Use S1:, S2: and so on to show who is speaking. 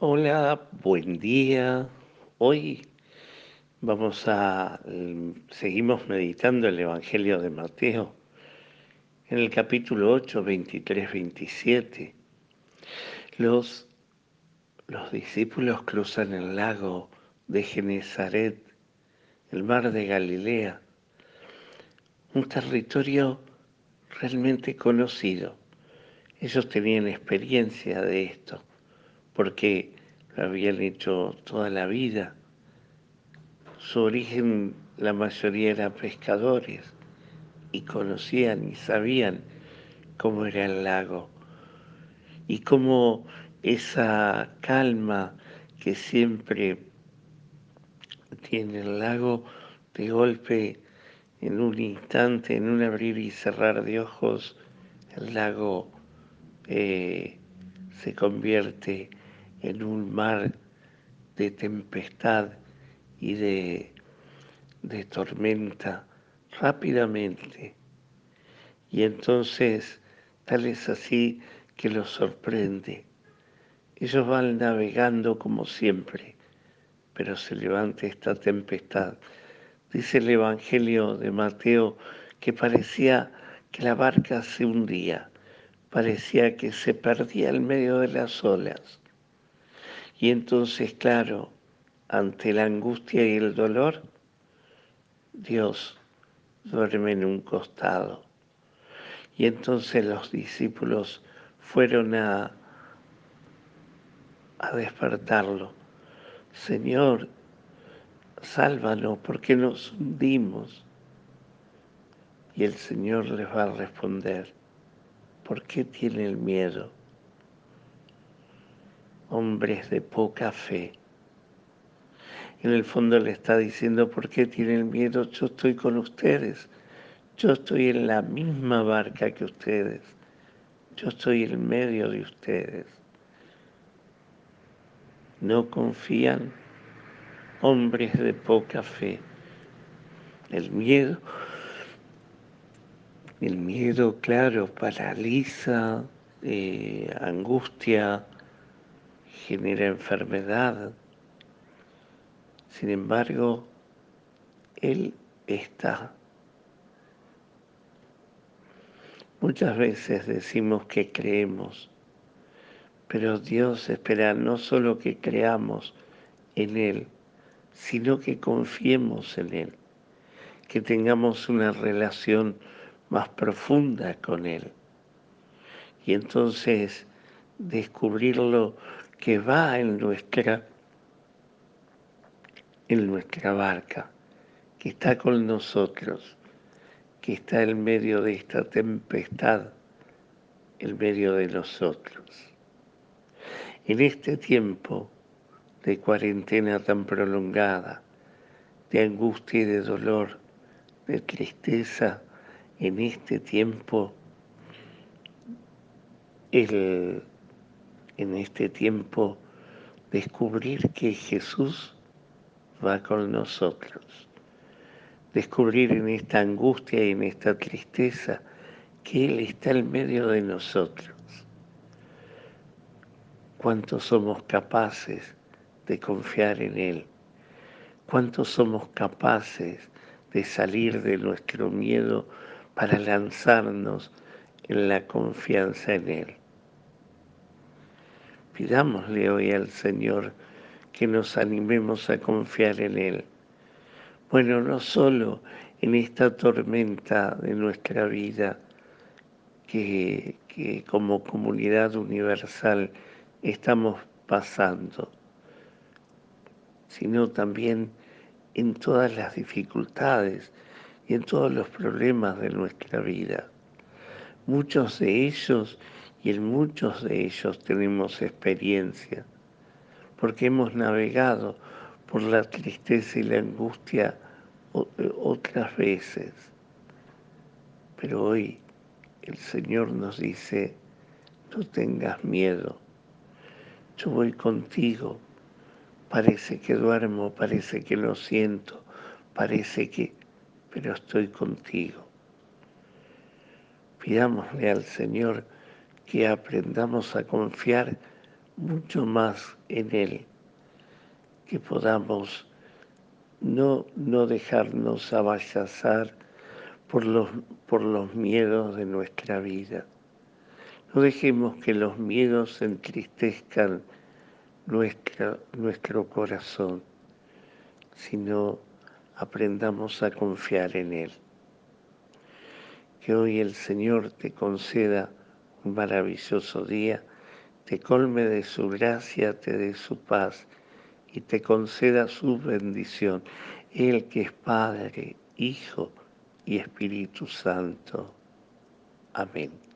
S1: Hola, buen día. Hoy vamos a, mm, seguimos meditando el Evangelio de Mateo en el capítulo 8, 23, 27. Los, los discípulos cruzan el lago de Genezaret, el mar de Galilea, un territorio realmente conocido. Ellos tenían experiencia de esto porque lo habían hecho toda la vida. Su origen, la mayoría eran pescadores y conocían y sabían cómo era el lago y cómo esa calma que siempre tiene el lago de golpe en un instante, en un abrir y cerrar de ojos, el lago eh, se convierte en un mar de tempestad y de, de tormenta rápidamente. Y entonces tal es así que los sorprende. Ellos van navegando como siempre, pero se levanta esta tempestad. Dice el Evangelio de Mateo que parecía que la barca se hundía, parecía que se perdía en medio de las olas. Y entonces, claro, ante la angustia y el dolor, Dios duerme en un costado. Y entonces los discípulos fueron a, a despertarlo. Señor, sálvanos porque nos hundimos. Y el Señor les va a responder, ¿por qué tiene el miedo? Hombres de poca fe. En el fondo le está diciendo, ¿por qué tienen miedo? Yo estoy con ustedes. Yo estoy en la misma barca que ustedes. Yo estoy en medio de ustedes. No confían hombres de poca fe. El miedo, el miedo, claro, paraliza, eh, angustia, genera enfermedad. Sin embargo, Él está. Muchas veces decimos que creemos, pero Dios espera no solo que creamos en Él, sino que confiemos en Él, que tengamos una relación más profunda con Él. Y entonces descubrirlo que va en nuestra, en nuestra barca, que está con nosotros, que está en medio de esta tempestad, en medio de nosotros. En este tiempo de cuarentena tan prolongada, de angustia y de dolor, de tristeza, en este tiempo, el en este tiempo descubrir que Jesús va con nosotros, descubrir en esta angustia y en esta tristeza que Él está en medio de nosotros. ¿Cuántos somos capaces de confiar en Él? ¿Cuántos somos capaces de salir de nuestro miedo para lanzarnos en la confianza en Él? Pidámosle hoy al Señor que nos animemos a confiar en Él. Bueno, no solo en esta tormenta de nuestra vida que, que como comunidad universal estamos pasando, sino también en todas las dificultades y en todos los problemas de nuestra vida. Muchos de ellos y en muchos de ellos tenemos experiencia, porque hemos navegado por la tristeza y la angustia otras veces. Pero hoy el Señor nos dice, no tengas miedo, yo voy contigo, parece que duermo, parece que no siento, parece que, pero estoy contigo. Pidámosle al Señor que aprendamos a confiar mucho más en Él, que podamos no, no dejarnos avallazar por los, por los miedos de nuestra vida. No dejemos que los miedos entristezcan nuestra, nuestro corazón, sino aprendamos a confiar en Él. Que hoy el Señor te conceda maravilloso día, te colme de su gracia, te dé su paz y te conceda su bendición. Él que es Padre, Hijo y Espíritu Santo. Amén.